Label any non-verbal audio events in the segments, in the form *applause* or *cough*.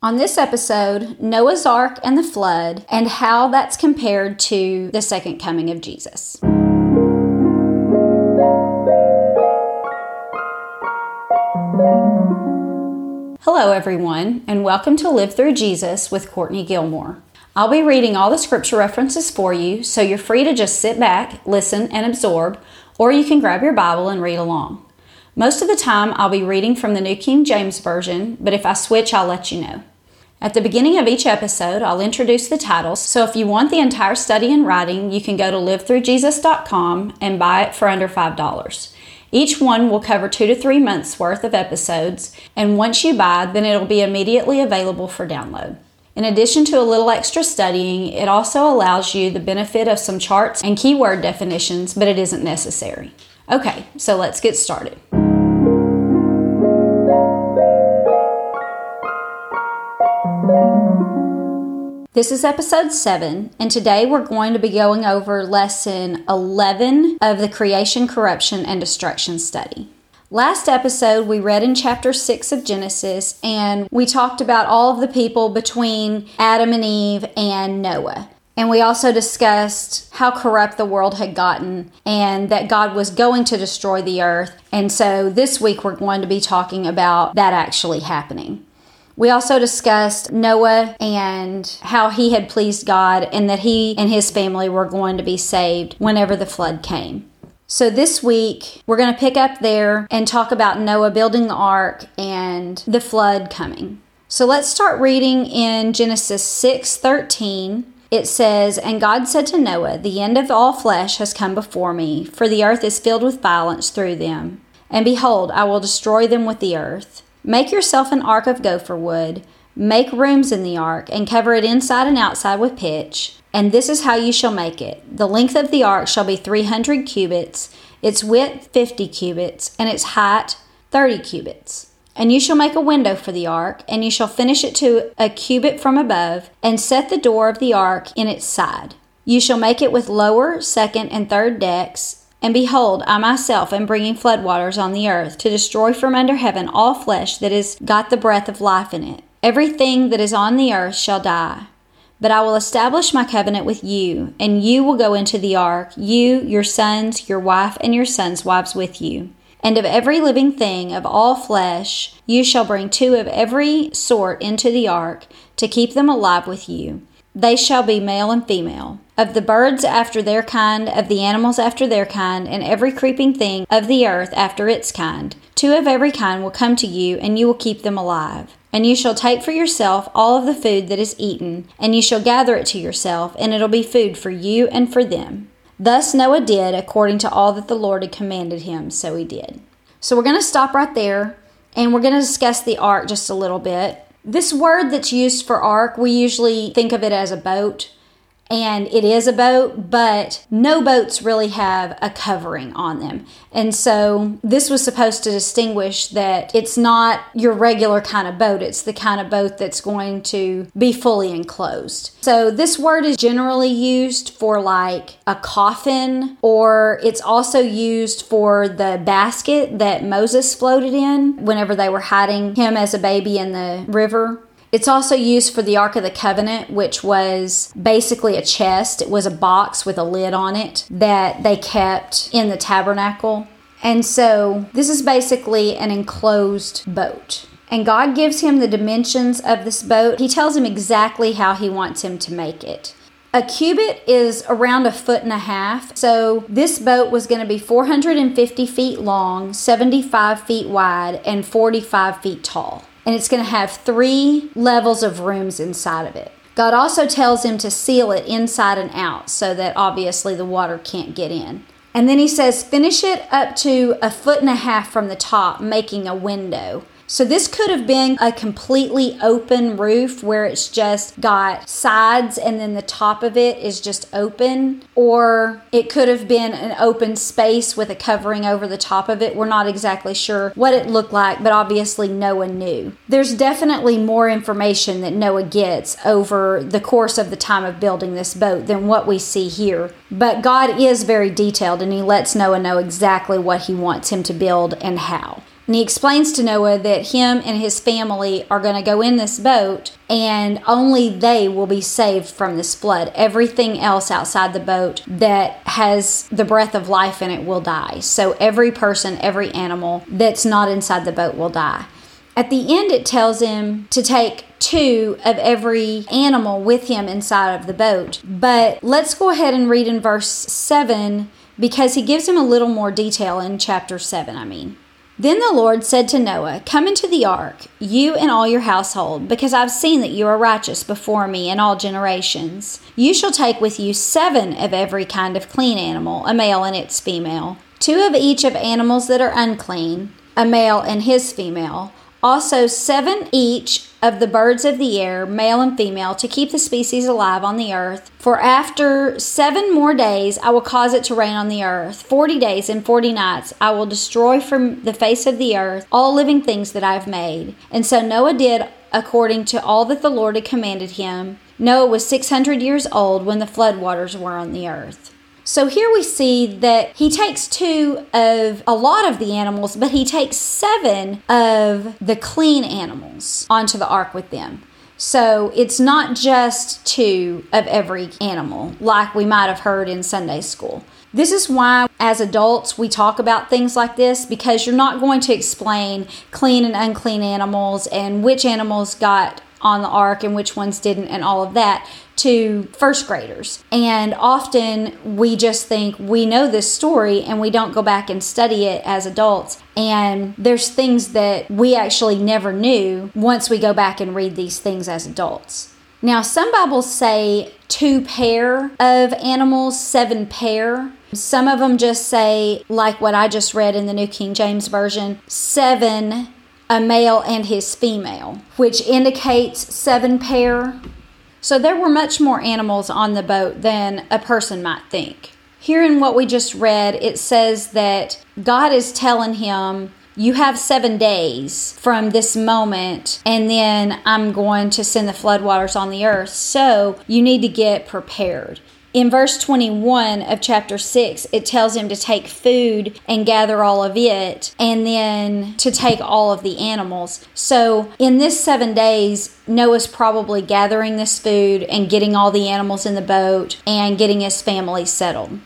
On this episode, Noah's Ark and the flood, and how that's compared to the second coming of Jesus. Hello, everyone, and welcome to Live Through Jesus with Courtney Gilmore. I'll be reading all the scripture references for you, so you're free to just sit back, listen, and absorb, or you can grab your Bible and read along. Most of the time, I'll be reading from the New King James Version, but if I switch, I'll let you know. At the beginning of each episode, I'll introduce the titles, so if you want the entire study in writing, you can go to livethroughjesus.com and buy it for under $5. Each one will cover two to three months worth of episodes, and once you buy, then it'll be immediately available for download. In addition to a little extra studying, it also allows you the benefit of some charts and keyword definitions, but it isn't necessary. Okay, so let's get started. This is episode 7, and today we're going to be going over lesson 11 of the creation, corruption, and destruction study. Last episode, we read in chapter 6 of Genesis, and we talked about all of the people between Adam and Eve and Noah. And we also discussed how corrupt the world had gotten and that God was going to destroy the earth. And so this week we're going to be talking about that actually happening. We also discussed Noah and how he had pleased God and that he and his family were going to be saved whenever the flood came. So, this week, we're going to pick up there and talk about Noah building the ark and the flood coming. So, let's start reading in Genesis 6 13. It says, And God said to Noah, The end of all flesh has come before me, for the earth is filled with violence through them. And behold, I will destroy them with the earth. Make yourself an ark of gopher wood. Make rooms in the ark, and cover it inside and outside with pitch. And this is how you shall make it. The length of the ark shall be three hundred cubits, its width fifty cubits, and its height thirty cubits. And you shall make a window for the ark, and you shall finish it to a cubit from above, and set the door of the ark in its side. You shall make it with lower, second, and third decks, and behold, I myself am bringing floodwaters on the earth to destroy from under heaven all flesh that has got the breath of life in it. Everything that is on the earth shall die. But I will establish my covenant with you, and you will go into the ark, you, your sons, your wife, and your sons' wives with you. And of every living thing of all flesh, you shall bring two of every sort into the ark to keep them alive with you. They shall be male and female. Of the birds after their kind, of the animals after their kind, and every creeping thing of the earth after its kind. Two of every kind will come to you, and you will keep them alive. And you shall take for yourself all of the food that is eaten, and you shall gather it to yourself, and it'll be food for you and for them. Thus Noah did according to all that the Lord had commanded him, so he did. So we're going to stop right there, and we're going to discuss the ark just a little bit. This word that's used for ark, we usually think of it as a boat, and it is a boat, but no boats really have a covering on them. And so this was supposed to distinguish that it's not your regular kind of boat, it's the kind of boat that's going to be fully enclosed. So this word is generally used for like a coffin, or it's also used for the basket that Moses floated in whenever they were hiding him as a baby in the river. It's also used for the Ark of the Covenant, which was basically a chest. It was a box with a lid on it that they kept in the tabernacle. And so this is basically an enclosed boat. And God gives him the dimensions of this boat. He tells him exactly how he wants him to make it. A cubit is around a foot and a half. So this boat was going to be 450 feet long, 75 feet wide, and 45 feet tall and it's going to have three levels of rooms inside of it. God also tells him to seal it inside and out so that obviously the water can't get in. And then he says, finish it up to a foot and a half from the top, making a window. So this could have been a completely open roof where it's just got sides and then the top of it is just open, or it could have been an open space with a covering over the top of it. We're not exactly sure what it looked like, but obviously Noah knew. There's definitely more information that Noah gets over the course of the time of building this boat than what we see here. But God is very detailed and he lets Noah know exactly what he wants him to build and how. And he explains to Noah that him and his family are going to go in this boat and only they will be saved from this flood. Everything else outside the boat that has the breath of life in it will die. So every person, every animal that's not inside the boat will die. At the end, it tells him to take two of every animal with him inside of the boat. But let's go ahead and read in verse 7 because he gives him a little more detail in chapter 7, I mean. Then the Lord said to Noah, Come into the ark, you and all your household, because I've seen that you are righteous before me in all generations. You shall take with you seven of every kind of clean animal, a male and its female, two of each of animals that are unclean, a male and his female also, seven each of the birds of the air, male and female, to keep the species alive on the earth. For after seven more days I will cause it to rain on the earth. Forty days and forty nights I will destroy from the face of the earth all living things that I have made. And so Noah did according to all that the Lord had commanded him. Noah was six hundred years old when the flood waters were on the earth. So here we see that he takes two of a lot of the animals, but he takes seven of the clean animals onto the ark with them. So it's not just two of every animal, like we might have heard in Sunday school. This is why, as adults, we talk about things like this because you're not going to explain clean and unclean animals and which animals got on the ark and which ones didn't and all of that to first graders. And often we just think we know this story and we don't go back and study it as adults. And there's things that we actually never knew once we go back and read these things as adults. Now, some Bibles say two pair of animals, seven pair. Some of them just say, like what I just read in the New King James Version, seven a male and his female, which indicates seven pair. So there were much more animals on the boat than a person might think. Here in what we just read, it says that God is telling him, You have seven days from this moment, and then I'm going to send the floodwaters on the earth. So you need to get prepared in verse 21 of chapter 6, it tells him to take food and gather all of it, and then to take all of the animals. So, in this seven days, Noah's probably gathering this food and getting all the animals in the boat and getting his family settled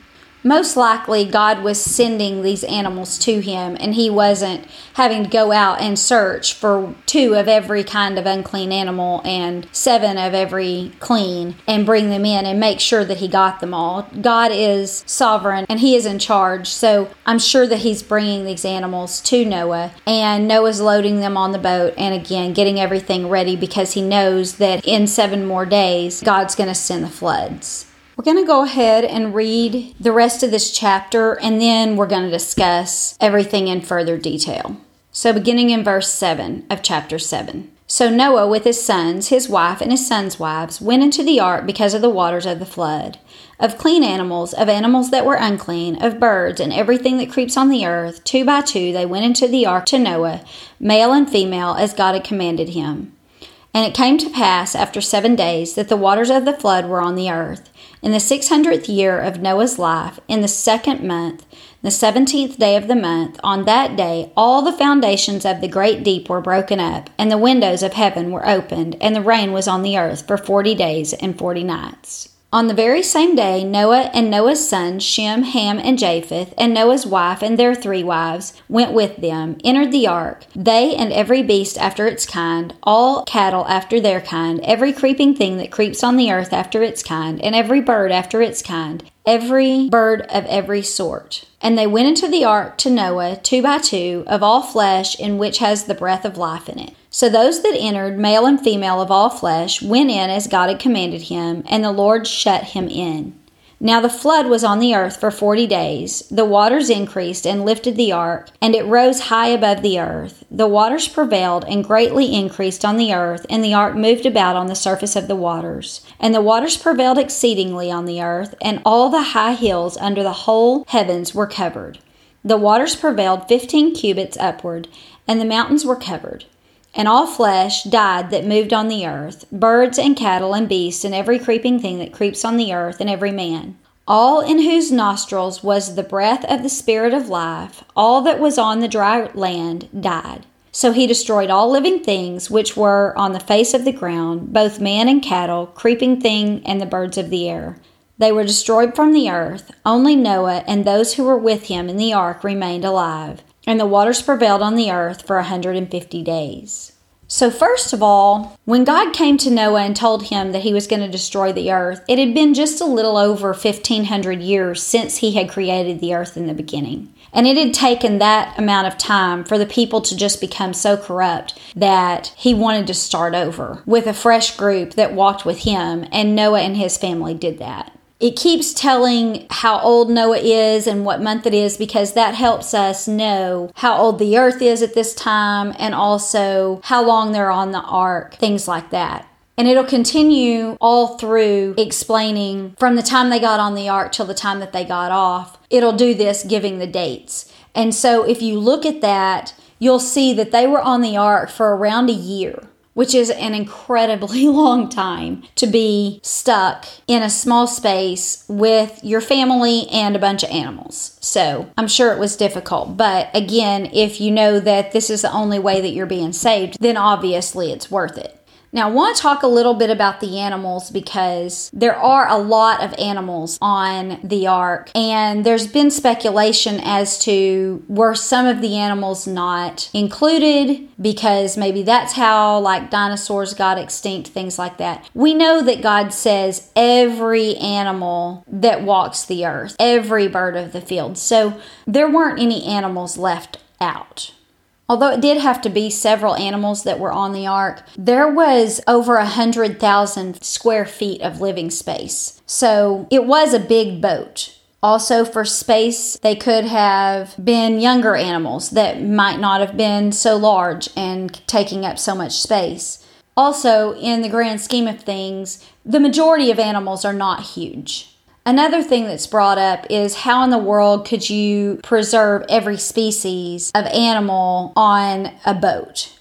most likely God was sending these animals to him and he wasn't having to go out and search for two of every kind of unclean animal and seven of every clean and bring them in and make sure that he got them all. God is sovereign and he is in charge. So I'm sure that he's bringing these animals to Noah and Noah's loading them on the boat and again getting everything ready because he knows that in seven more days God's going to send the floods. We're going to go ahead and read the rest of this chapter and then we're going to discuss everything in further detail. So, beginning in verse 7 of chapter 7. So Noah, with his sons, his wife, and his sons' wives, went into the ark because of the waters of the flood. Of clean animals, of animals that were unclean, of birds, and everything that creeps on the earth, two by two they went into the ark to Noah, male and female, as God had commanded him. And it came to pass after seven days that the waters of the flood were on the earth. In the six hundredth year of Noah's life, in the second month, the seventeenth day of the month, on that day all the foundations of the great deep were broken up, and the windows of heaven were opened, and the rain was on the earth for forty days and forty nights. On the very same day, Noah and Noah's sons, Shem, Ham, and Japheth, and Noah's wife and their three wives went with them, entered the ark, they and every beast after its kind, all cattle after their kind, every creeping thing that creeps on the earth after its kind, and every bird after its kind, every bird of every sort. And they went into the ark to Noah, two by two, of all flesh in which has the breath of life in it. So those that entered, male and female of all flesh, went in as God had commanded him, and the Lord shut him in. Now the flood was on the earth for forty days. The waters increased and lifted the ark, and it rose high above the earth. The waters prevailed and greatly increased on the earth, and the ark moved about on the surface of the waters. And the waters prevailed exceedingly on the earth, and all the high hills under the whole heavens were covered. The waters prevailed fifteen cubits upward, and the mountains were covered. And all flesh died that moved on the earth, birds and cattle and beasts and every creeping thing that creeps on the earth and every man. all in whose nostrils was the breath of the Spirit of life, all that was on the dry land died. So he destroyed all living things which were on the face of the ground, both man and cattle, creeping thing, and the birds of the air. They were destroyed from the earth. Only Noah and those who were with him in the ark remained alive, and the waters prevailed on the earth for a 150 days. So, first of all, when God came to Noah and told him that he was going to destroy the earth, it had been just a little over 1500 years since he had created the earth in the beginning. And it had taken that amount of time for the people to just become so corrupt that he wanted to start over with a fresh group that walked with him, and Noah and his family did that. It keeps telling how old Noah is and what month it is because that helps us know how old the earth is at this time and also how long they're on the ark, things like that. And it'll continue all through explaining from the time they got on the ark till the time that they got off. It'll do this giving the dates. And so if you look at that, you'll see that they were on the ark for around a year which is an incredibly *laughs* long time to be stuck in a small space with your family and a bunch of animals. So I'm sure it was difficult. But again, if you know that this is the only way that you're being saved, then obviously it's worth it. Now, I want to talk a little bit about the animals because there are a lot of animals on the ark, and there's been speculation as to were some of the animals not included because maybe that's how, like, dinosaurs got extinct, things like that. We know that God says every animal that walks the earth, every bird of the field. So there weren't any animals left out. Although it did have to be several animals that were on the ark, there was over a hundred thousand square feet of living space. So it was a big boat. Also, for space, they could have been younger animals that might not have been so large and taking up so much space. Also, in the grand scheme of things, the majority of animals are not huge. Another thing that's brought up is how in the world could you preserve every species of animal on a boat?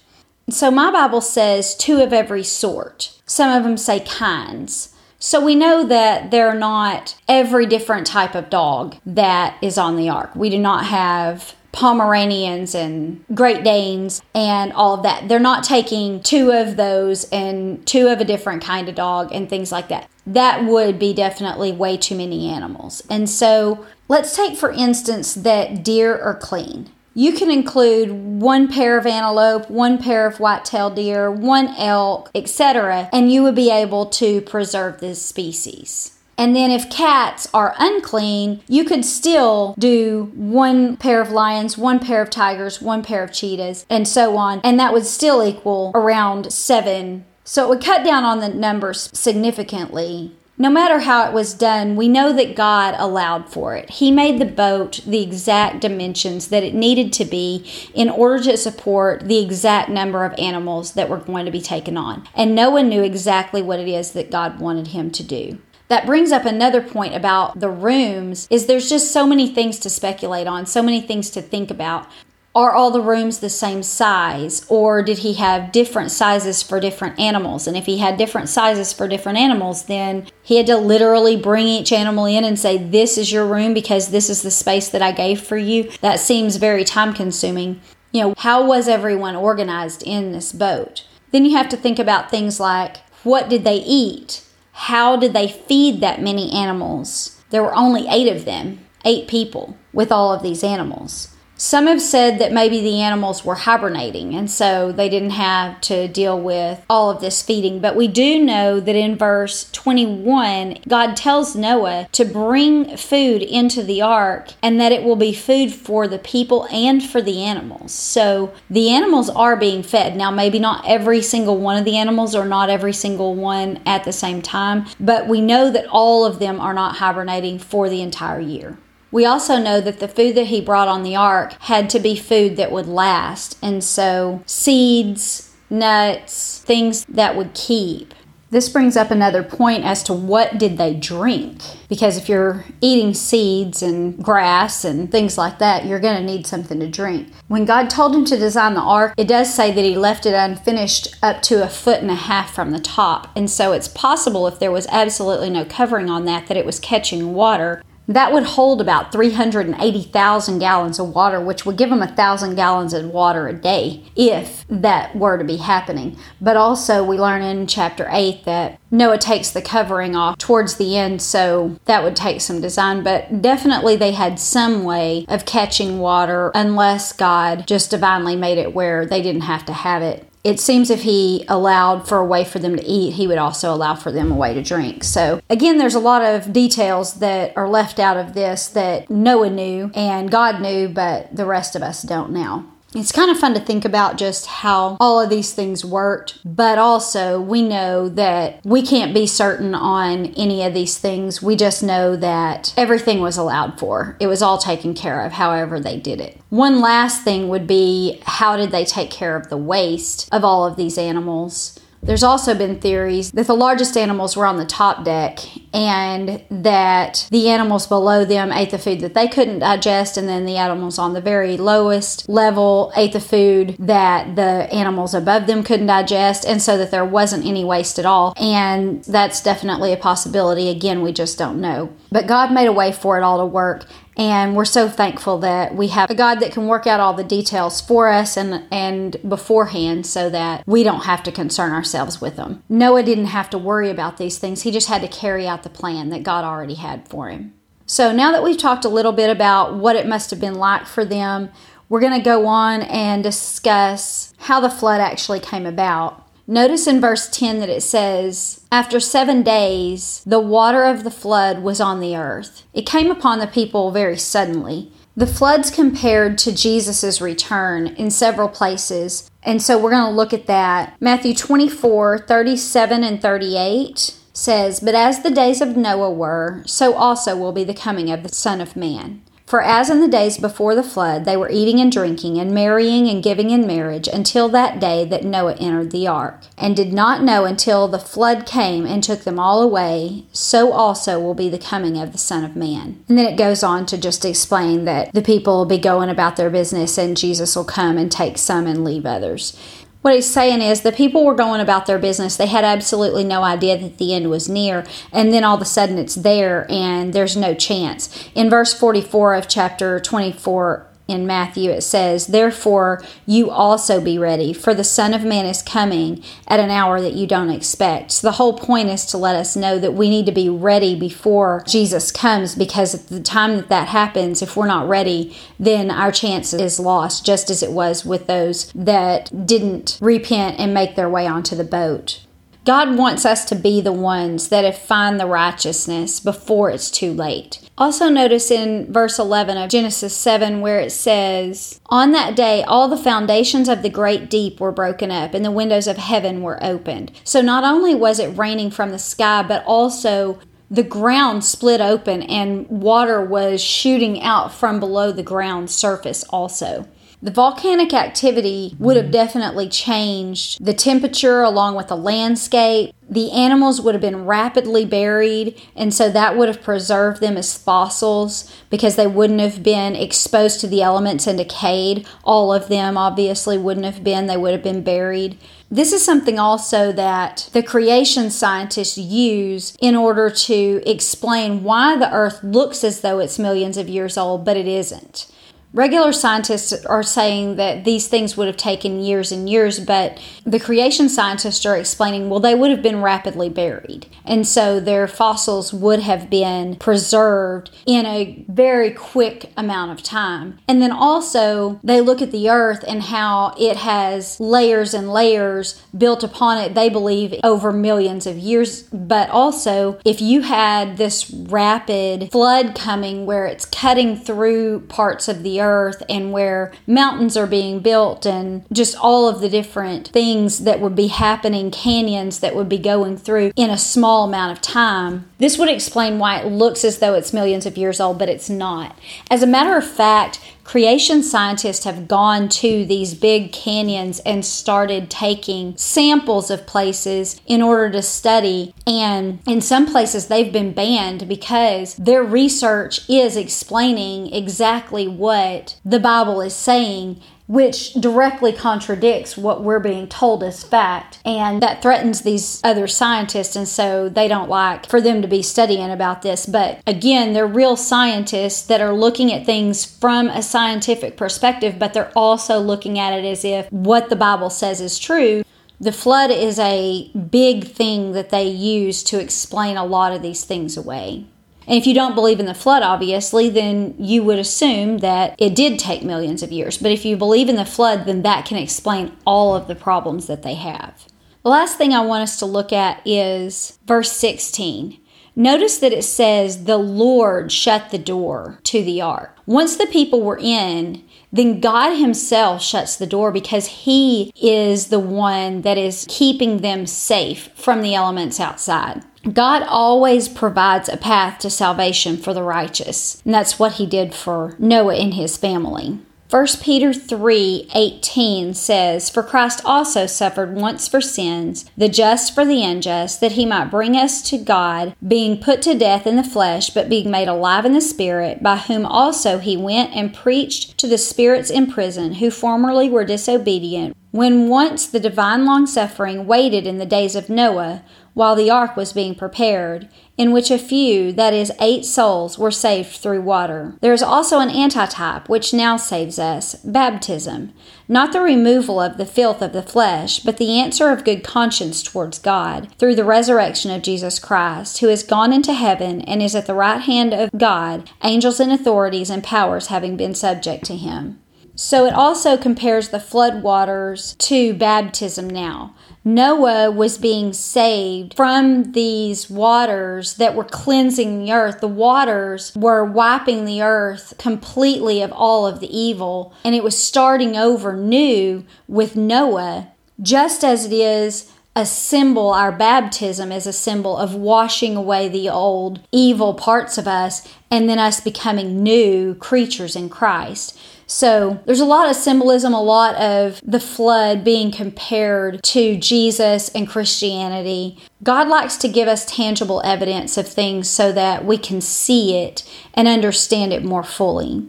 So my Bible says two of every sort. Some of them say kinds. So we know that they're not every different type of dog that is on the ark. We do not have Pomeranians and Great Danes and all of that. They're not taking two of those and two of a different kind of dog and things like that. That would be definitely way too many animals. And so let's take, for instance, that deer are clean. You can include one pair of antelope, one pair of white-tailed deer, one elk, etc., and you would be able to preserve this species. And then if cats are unclean, you could still do one pair of lions, one pair of tigers, one pair of cheetahs, and so on. And that would still equal around seven. So it would cut down on the numbers significantly. No matter how it was done, we know that God allowed for it. He made the boat the exact dimensions that it needed to be in order to support the exact number of animals that were going to be taken on. And Noah knew exactly what it is that God wanted him to do. That brings up another point about the rooms is there's just so many things to speculate on, so many things to think about. Are all the rooms the same size or did he have different sizes for different animals? And if he had different sizes for different animals, then he had to literally bring each animal in and say, This is your room because this is the space that I gave for you. That seems very time consuming. You know, how was everyone organized in this boat? Then you have to think about things like what did they eat? How did they feed that many animals? There were only eight of them, eight people with all of these animals. Some have said that maybe the animals were hibernating and so they didn't have to deal with all of this feeding. But we do know that in verse 21, God tells Noah to bring food into the ark and that it will be food for the people and for the animals. So the animals are being fed. Now, maybe not every single one of the animals or not every single one at the same time, but we know that all of them are not hibernating for the entire year. We also know that the food that he brought on the ark had to be food that would last. And so, seeds, nuts, things that would keep. This brings up another point as to what did they drink? Because if you're eating seeds and grass and things like that, you're going to need something to drink. When God told him to design the ark, it does say that he left it unfinished up to a foot and a half from the top. And so it's possible if there was absolutely no covering on that that it was catching water that would hold about 380,000 gallons of water, which would give them a thousand gallons of water a day if that were to be happening. But also, we learn in chapter 8 that Noah takes the covering off towards the end, so that would take some design. But definitely, they had some way of catching water unless God just divinely made it where they didn't have to have it it seems if he allowed for a way for them to eat, he would also allow for them a way to drink. So, again, there's a lot of details that are left out of this that Noah knew and God knew, but the rest of us don't now it's kind of fun to think about just how all of these things worked, but also we know that we can't be certain on any of these things. We just know that everything was allowed for. It was all taken care of, however, they did it. One last thing would be how did they take care of the waste of all of these animals? There's also been theories that the largest animals were on the top deck and that the animals below them ate the food that they couldn't digest, and then the animals on the very lowest level ate the food that the animals above them couldn't digest, and so that there wasn't any waste at all. And that's definitely a possibility. Again, we just don't know. But God made a way for it all to work, and we're so thankful that we have a God that can work out all the details for us and, and beforehand so that we don't have to concern ourselves with them. Noah didn't have to worry about these things, he just had to carry out the plan that God already had for him. So now that we've talked a little bit about what it must have been like for them, we're going to go on and discuss how the flood actually came about. Notice in verse 10 that it says, After seven days, the water of the flood was on the earth. It came upon the people very suddenly. The flood's compared to Jesus' return in several places, and so we're going to look at that. Matthew 24 37 and 38 says, But as the days of Noah were, so also will be the coming of the Son of Man. For as in the days before the flood, they were eating and drinking, and marrying and giving in marriage, until that day that Noah entered the ark, and did not know until the flood came and took them all away, so also will be the coming of the Son of Man. And then it goes on to just explain that the people will be going about their business, and Jesus will come and take some and leave others. What he's saying is the people were going about their business. They had absolutely no idea that the end was near. And then all of a sudden it's there and there's no chance. In verse 44 of chapter 24, in Matthew, it says, Therefore, you also be ready, for the Son of Man is coming at an hour that you don't expect. So, the whole point is to let us know that we need to be ready before Jesus comes, because at the time that that happens, if we're not ready, then our chance is lost, just as it was with those that didn't repent and make their way onto the boat. God wants us to be the ones that have found the righteousness before it's too late. Also, notice in verse 11 of Genesis 7 where it says, On that day, all the foundations of the great deep were broken up, and the windows of heaven were opened. So, not only was it raining from the sky, but also the ground split open and water was shooting out from below the ground surface also. The volcanic activity would have mm. definitely changed the temperature along with the landscape. The animals would have been rapidly buried, and so that would have preserved them as fossils because they wouldn't have been exposed to the elements and decayed. All of them obviously wouldn't have been, they would have been buried. This is something also that the creation scientists use in order to explain why the earth looks as though it's millions of years old, but it isn't. Regular scientists are saying that these things would have taken years and years, but the creation scientists are explaining, well, they would have been rapidly buried. And so their fossils would have been preserved in a very quick amount of time. And then also, they look at the earth and how it has layers and layers built upon it, they believe, over millions of years. But also, if you had this rapid flood coming where it's cutting through parts of the earth and where mountains are being built and just all of the different things that would be happening, canyons that would be going through in a small amount of time. This would explain why it looks as though it's millions of years old, but it's not. As a matter of fact, creation scientists have gone to these big canyons and started taking samples of places in order to study. And in some places, they've been banned because their research is explaining exactly what the Bible is saying which directly contradicts what we're being told as fact. And that threatens these other scientists, and so they don't like for them to be studying about this. But again, they're real scientists that are looking at things from a scientific perspective, but they're also looking at it as if what the Bible says is true. The flood is a big thing that they use to explain a lot of these things away. And if you don't believe in the flood, obviously, then you would assume that it did take millions of years. But if you believe in the flood, then that can explain all of the problems that they have. The last thing I want us to look at is verse 16. Notice that it says, The Lord shut the door to the ark. Once the people were in, then God Himself shuts the door because He is the one that is keeping them safe from the elements outside. God always provides a path to salvation for the righteous. And that's what he did for Noah and his family. 1 Peter 3 18 says, For Christ also suffered once for sins, the just for the unjust, that he might bring us to God, being put to death in the flesh, but being made alive in the Spirit, by whom also he went and preached to the spirits in prison, who formerly were disobedient, when once the divine long suffering waited in the days of Noah while the ark was being prepared, in which a few, that is, eight souls, were saved through water. There is also an antitype which now saves us baptism, not the removal of the filth of the flesh, but the answer of good conscience towards God, through the resurrection of Jesus Christ, who has gone into heaven and is at the right hand of God, angels and authorities and powers having been subject to him. So it also compares the flood waters to baptism now. Noah was being saved from these waters that were cleansing the earth. The waters were wiping the earth completely of all of the evil, and it was starting over new with Noah, just as it is a symbol, our baptism is a symbol of washing away the old evil parts of us and then us becoming new creatures in Christ. So there's a lot of symbolism, a lot of the flood being compared to Jesus and Christianity. God likes to give us tangible evidence of things so that we can see it and understand it more fully.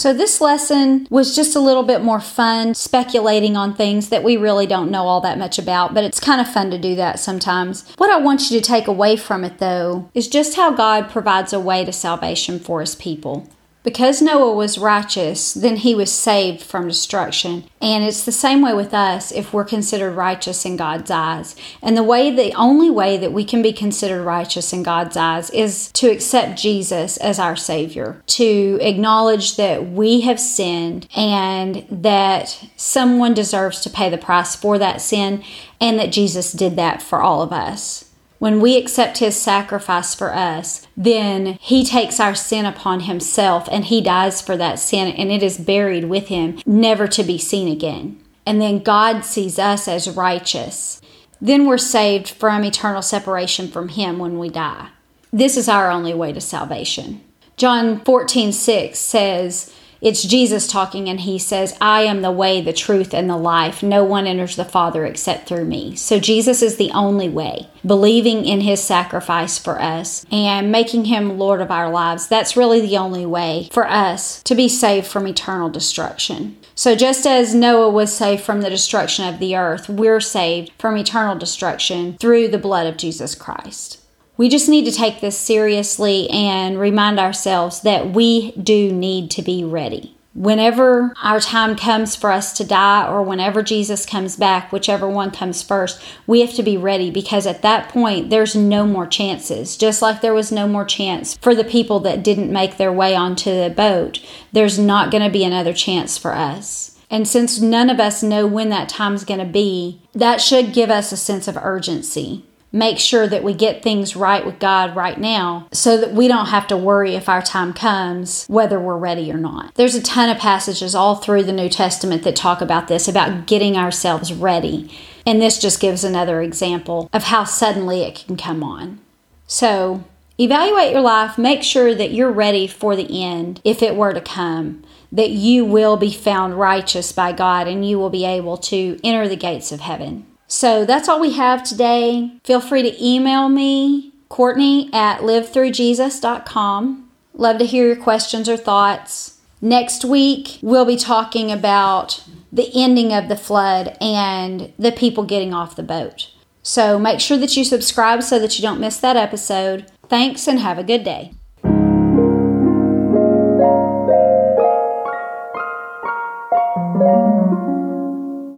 So, this lesson was just a little bit more fun, speculating on things that we really don't know all that much about, but it's kind of fun to do that sometimes. What I want you to take away from it, though, is just how God provides a way to salvation for his people. Because Noah was righteous, then he was saved from destruction. And it's the same way with us if we're considered righteous in God's eyes. And the way, the only way that we can be considered righteous in God's eyes is to accept Jesus as our Savior, to acknowledge that we have sinned and that someone deserves to pay the price for that sin, and that Jesus did that for all of us. When we accept his sacrifice for us, then he takes our sin upon himself and he dies for that sin and it is buried with him, never to be seen again. And then God sees us as righteous. Then we're saved from eternal separation from him when we die. This is our only way to salvation. John 14, 6 says, it's Jesus talking, and he says, I am the way, the truth, and the life. No one enters the Father except through me. So Jesus is the only way. Believing in his sacrifice for us and making him Lord of our lives, that's really the only way for us to be saved from eternal destruction. So, just as Noah was saved from the destruction of the earth, we're saved from eternal destruction through the blood of Jesus Christ. We just need to take this seriously and remind ourselves that we do need to be ready. Whenever our time comes for us to die, or whenever Jesus comes back, whichever one comes first, we have to be ready because at that point, there's no more chances. Just like there was no more chance for the people that didn't make their way onto the boat, there's not going to be another chance for us. And since none of us know when that time's going to be, that should give us a sense of urgency make sure that we get things right with God right now so that we don't have to worry if our time comes whether we're ready or not. There's a ton of passages all through the New Testament that talk about this, about getting ourselves ready. And this just gives another example of how suddenly it can come on. So, Evaluate your life, make sure that you're ready for the end if it were to come, that you will be found righteous by God and you will be able to enter the gates of heaven. So that's all we have today. Feel free to email me, Courtney at livethroughjesus.com. Love to hear your questions or thoughts. Next week, we'll be talking about the ending of the flood and the people getting off the boat. So make sure that you subscribe so that you don't miss that episode. Thanks and have a good day.